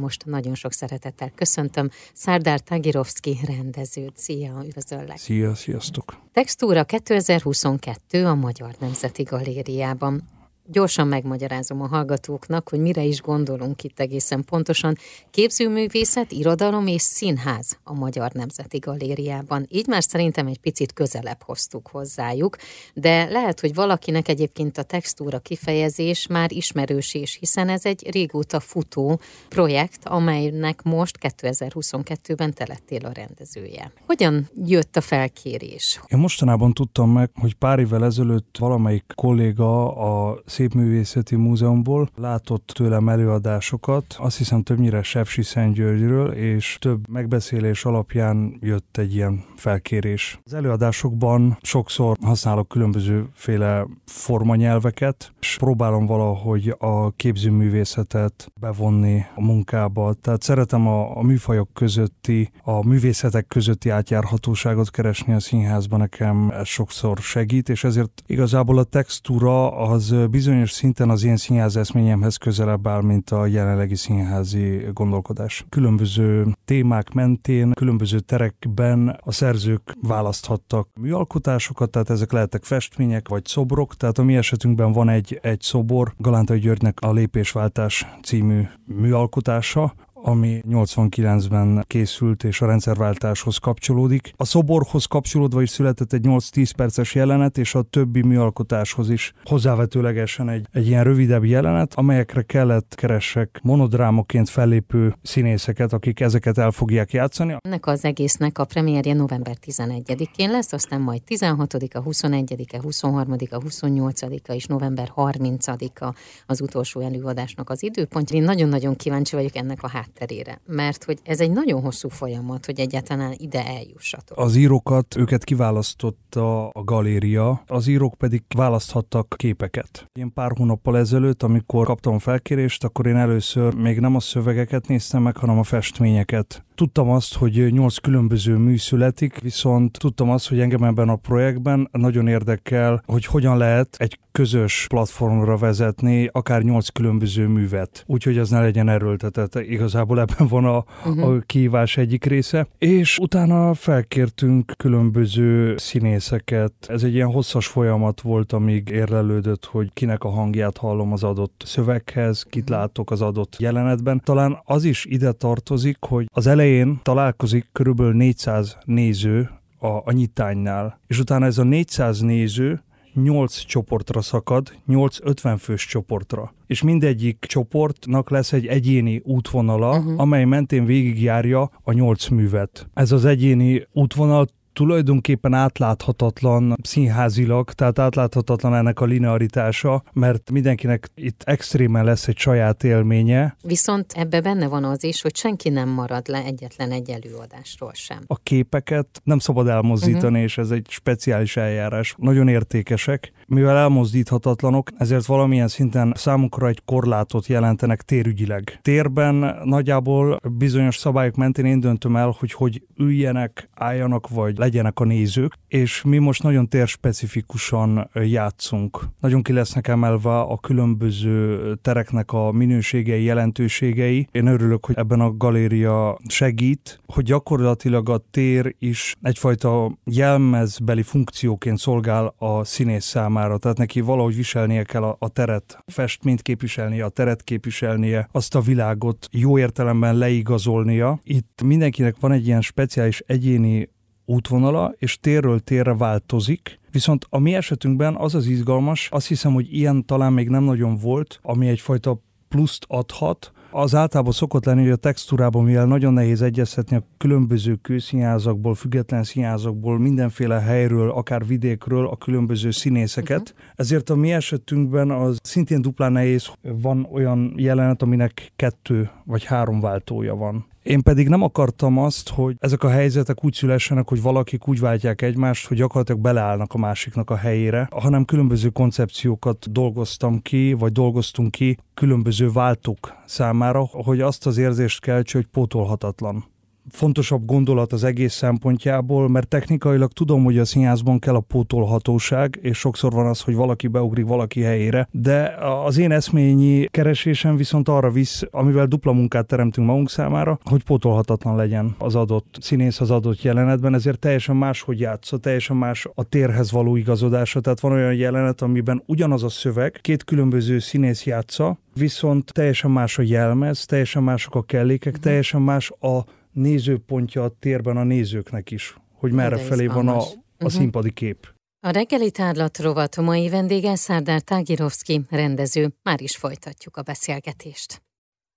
Most nagyon sok szeretettel köszöntöm Szárdár Tagirovszki rendezőt. Szia, üdvözöllek! Szia, sziasztok! Textúra 2022 a Magyar Nemzeti Galériában. Gyorsan megmagyarázom a hallgatóknak, hogy mire is gondolunk itt egészen pontosan. Képzőművészet, irodalom és színház a Magyar Nemzeti Galériában. Így már szerintem egy picit közelebb hoztuk hozzájuk, de lehet, hogy valakinek egyébként a textúra kifejezés már ismerős is, hiszen ez egy régóta futó projekt, amelynek most 2022-ben te lettél a rendezője. Hogyan jött a felkérés? Én mostanában tudtam meg, hogy pár évvel ezelőtt valamelyik kolléga a Szépművészeti Múzeumból látott tőlem előadásokat, azt hiszem többnyire Sepsi Szentgyörgyről, és több megbeszélés alapján jött egy ilyen felkérés. Az előadásokban sokszor használok különbözőféle formanyelveket, próbálom valahogy a képzőművészetet bevonni a munkába. Tehát szeretem a, a műfajok közötti, a művészetek közötti átjárhatóságot keresni a színházban, nekem ez sokszor segít, és ezért igazából a textúra az bizony bizonyos szinten az én színház eszményemhez közelebb áll, mint a jelenlegi színházi gondolkodás. Különböző témák mentén, különböző terekben a szerzők választhattak műalkotásokat, tehát ezek lehettek festmények vagy szobrok, tehát a mi esetünkben van egy, egy szobor, Galántai Györgynek a Lépésváltás című műalkotása, ami 89-ben készült és a rendszerváltáshoz kapcsolódik. A szoborhoz kapcsolódva is született egy 8-10 perces jelenet, és a többi műalkotáshoz is hozzávetőlegesen egy, egy ilyen rövidebb jelenet, amelyekre kellett keressek monodrámoként fellépő színészeket, akik ezeket el fogják játszani. Ennek az egésznek a premierje november 11-én lesz, aztán majd 16-a, 21-e, 23-a, 28-a és november 30-a az utolsó előadásnak az időpontja. Én nagyon-nagyon kíváncsi vagyok ennek a hát hátterére, mert hogy ez egy nagyon hosszú folyamat, hogy egyáltalán ide eljussatok. Az írókat, őket kiválasztotta a galéria, az írók pedig választhattak képeket. Én pár hónappal ezelőtt, amikor kaptam felkérést, akkor én először még nem a szövegeket néztem meg, hanem a festményeket. Tudtam azt, hogy nyolc különböző mű születik, viszont tudtam azt, hogy engem ebben a projektben nagyon érdekel, hogy hogyan lehet egy közös platformra vezetni akár nyolc különböző művet, úgyhogy az ne legyen erőltetett. Igazából ebben van a, uh-huh. a kívás egyik része. És utána felkértünk különböző színészeket. Ez egy ilyen hosszas folyamat volt, amíg érlelődött, hogy kinek a hangját hallom az adott szöveghez, kit mhm. látok az adott jelenetben. Talán az is ide tartozik, hogy az elején találkozik körülbelül 400 néző a, a nyitánynál, és utána ez a 400 néző 8 csoportra szakad, 8 50 fős csoportra. És mindegyik csoportnak lesz egy egyéni útvonala, uh-huh. amely mentén végigjárja a 8 művet. Ez az egyéni útvonal tulajdonképpen átláthatatlan színházilag, tehát átláthatatlan ennek a linearitása, mert mindenkinek itt extrémen lesz egy saját élménye. Viszont ebbe benne van az is, hogy senki nem marad le egyetlen egy előadásról sem. A képeket nem szabad elmozdítani, uh-huh. és ez egy speciális eljárás. Nagyon értékesek. Mivel elmozdíthatatlanok, ezért valamilyen szinten számukra egy korlátot jelentenek térügyileg. Térben nagyjából bizonyos szabályok mentén én döntöm el, hogy hogy üljenek, álljanak, vagy legyenek a nézők, és mi most nagyon térspecifikusan játszunk. Nagyon ki lesznek emelve a különböző tereknek a minőségei, jelentőségei. Én örülök, hogy ebben a galéria segít, hogy gyakorlatilag a tér is egyfajta jelmezbeli funkcióként szolgál a színész számára, tehát neki valahogy viselnie kell a, a teret, festményt képviselnie, a teret képviselnie, azt a világot jó értelemben leigazolnia. Itt mindenkinek van egy ilyen speciális egyéni útvonala, és térről térre változik, Viszont a mi esetünkben az az izgalmas, azt hiszem, hogy ilyen talán még nem nagyon volt, ami egyfajta pluszt adhat, az általában szokott lenni, hogy a textúrában, mivel nagyon nehéz egyeztetni a különböző kőszínházakból, független színházakból, mindenféle helyről, akár vidékről a különböző színészeket. Uh-huh. Ezért a mi esetünkben az szintén duplán nehéz, van olyan jelenet, aminek kettő vagy három váltója van. Én pedig nem akartam azt, hogy ezek a helyzetek úgy szülessenek, hogy valakik úgy váltják egymást, hogy gyakorlatilag beleállnak a másiknak a helyére, hanem különböző koncepciókat dolgoztam ki, vagy dolgoztunk ki különböző váltók számára, hogy azt az érzést keltse, hogy pótolhatatlan fontosabb gondolat az egész szempontjából, mert technikailag tudom, hogy a színházban kell a pótolhatóság, és sokszor van az, hogy valaki beugrik valaki helyére, de az én eszményi keresésem viszont arra visz, amivel dupla munkát teremtünk magunk számára, hogy pótolhatatlan legyen az adott színész az adott jelenetben, ezért teljesen más, hogy játsza, teljesen más a térhez való igazodása. Tehát van olyan jelenet, amiben ugyanaz a szöveg, két különböző színész játsza, viszont teljesen más a jelmez, teljesen mások a kellékek, uh-huh. teljesen más a nézőpontja a térben a nézőknek is, hogy merre felé van a, a uh-huh. színpadi kép. A reggeli tárlat rovat mai vendége Szárdár Tágirovszki, rendező. Már is folytatjuk a beszélgetést.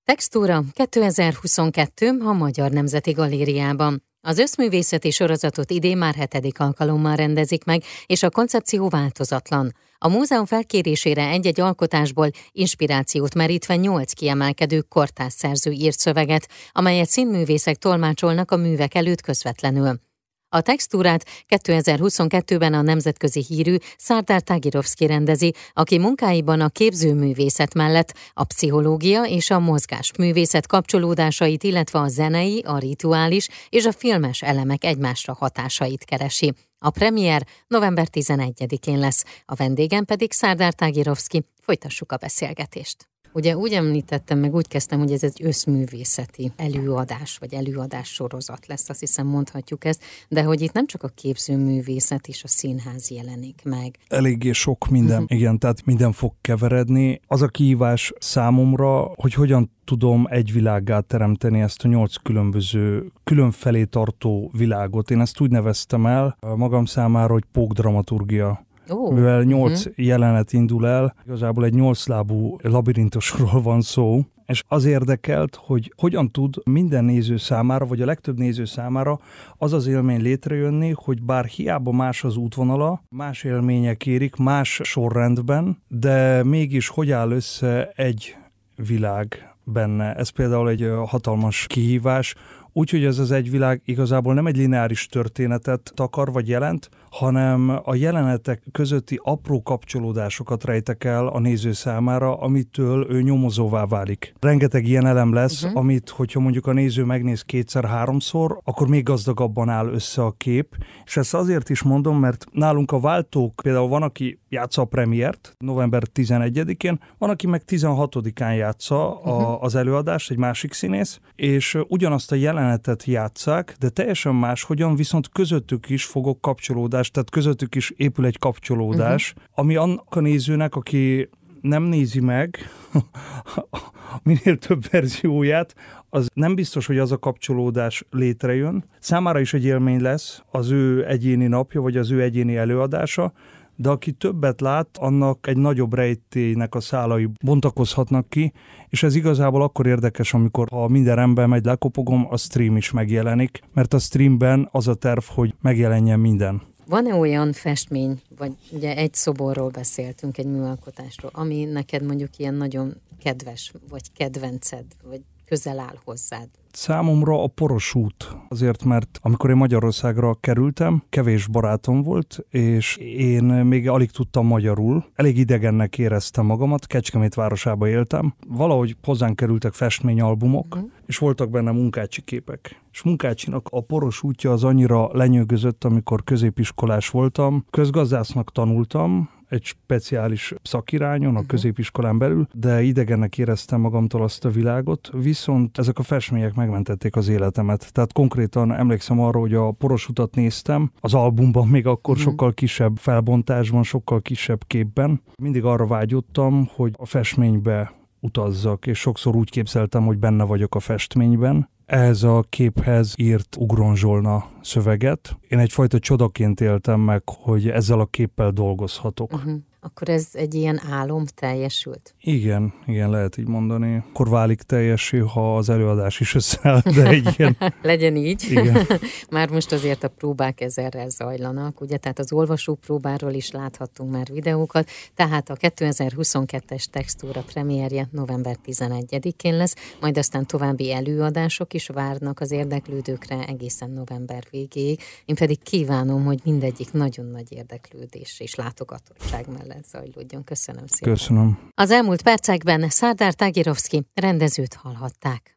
Textúra 2022 a Magyar Nemzeti Galériában. Az összművészeti sorozatot idén már hetedik alkalommal rendezik meg, és a koncepció változatlan. A múzeum felkérésére egy-egy alkotásból inspirációt merítve nyolc kiemelkedő kortárs szerző írt szöveget, amelyet színművészek tolmácsolnak a művek előtt közvetlenül. A textúrát 2022-ben a nemzetközi hírű Szárdár Tagirovszki rendezi, aki munkáiban a képzőművészet mellett a pszichológia és a mozgásművészet kapcsolódásait, illetve a zenei, a rituális és a filmes elemek egymásra hatásait keresi. A premier november 11-én lesz, a vendégem pedig Szárdár Tagirovszki. Folytassuk a beszélgetést. Ugye úgy említettem, meg úgy kezdtem, hogy ez egy összművészeti előadás, vagy előadás sorozat lesz, azt hiszem mondhatjuk ezt, de hogy itt nem csak a képzőművészet és a színház jelenik meg. Eléggé sok minden, uh-huh. igen, tehát minden fog keveredni. Az a kihívás számomra, hogy hogyan tudom egy világgá teremteni ezt a nyolc különböző, különfelé tartó világot. Én ezt úgy neveztem el magam számára, hogy pókdramaturgia Oh. Mivel nyolc uh-huh. jelenet indul el, igazából egy nyolclábú labirintosról van szó, és az érdekelt, hogy hogyan tud minden néző számára, vagy a legtöbb néző számára az az élmény létrejönni, hogy bár hiába más az útvonala, más élmények érik, más sorrendben, de mégis hogy áll össze egy világ benne. Ez például egy hatalmas kihívás, Úgyhogy ez az egy világ igazából nem egy lineáris történetet takar vagy jelent, hanem a jelenetek közötti apró kapcsolódásokat rejtek el a néző számára, amitől ő nyomozóvá válik. Rengeteg ilyen elem lesz, uh-huh. amit, hogyha mondjuk a néző megnéz kétszer-háromszor, akkor még gazdagabban áll össze a kép. És ezt azért is mondom, mert nálunk a váltók, például van, aki játsza a premiért november 11-én, van, aki meg 16-án játsza a, mhm. az előadást, egy másik színész, és ugyanazt a jelenetet játszák, de teljesen más, hogyan viszont közöttük is fogok kapcsolódást, tehát közöttük is épül egy kapcsolódás, uh-huh. ami annak a nézőnek, aki nem nézi meg minél több verzióját, az nem biztos, hogy az a kapcsolódás létrejön. Számára is egy élmény lesz az ő egyéni napja, vagy az ő egyéni előadása, de aki többet lát, annak egy nagyobb rejtélynek a szálai bontakozhatnak ki, és ez igazából akkor érdekes, amikor ha minden rendben megy, lekopogom, a stream is megjelenik, mert a streamben az a terv, hogy megjelenjen minden. Van-e olyan festmény, vagy ugye egy szoborról beszéltünk, egy műalkotásról, ami neked mondjuk ilyen nagyon kedves, vagy kedvenced, vagy közel áll hozzád? Számomra a poros út. Azért, mert amikor én Magyarországra kerültem, kevés barátom volt, és én még alig tudtam magyarul. Elég idegennek éreztem magamat, Kecskemét városába éltem. Valahogy hozzánk kerültek festményalbumok, uh-huh. és voltak benne munkácsi képek. És munkácsinak a poros útja az annyira lenyűgözött, amikor középiskolás voltam. Közgazdásznak tanultam, egy speciális szakirányon, a uh-huh. középiskolán belül, de idegennek éreztem magamtól azt a világot, viszont ezek a festmények megmentették az életemet. Tehát konkrétan emlékszem arra, hogy a poros utat néztem, az albumban még akkor uh-huh. sokkal kisebb felbontásban, sokkal kisebb képben. Mindig arra vágyottam, hogy a festménybe utazzak, és sokszor úgy képzeltem, hogy benne vagyok a festményben, ehhez a képhez írt Ugron szöveget. Én egyfajta csodaként éltem meg, hogy ezzel a képpel dolgozhatok. Uh-huh akkor ez egy ilyen álom teljesült? Igen, igen, lehet így mondani. Akkor válik teljesé, ha az előadás is összeáll, de egy ilyen... Legyen így. Igen. már most azért a próbák ezerrel zajlanak, ugye, tehát az olvasó próbáról is láthattunk már videókat, tehát a 2022-es textúra premierje november 11-én lesz, majd aztán további előadások is várnak az érdeklődőkre egészen november végéig. Én pedig kívánom, hogy mindegyik nagyon nagy érdeklődés és látogatottság mellett mellett zajlódjon. Köszönöm szépen. Köszönöm. Az elmúlt percekben Szárdár Tagirovszki rendezőt hallhatták.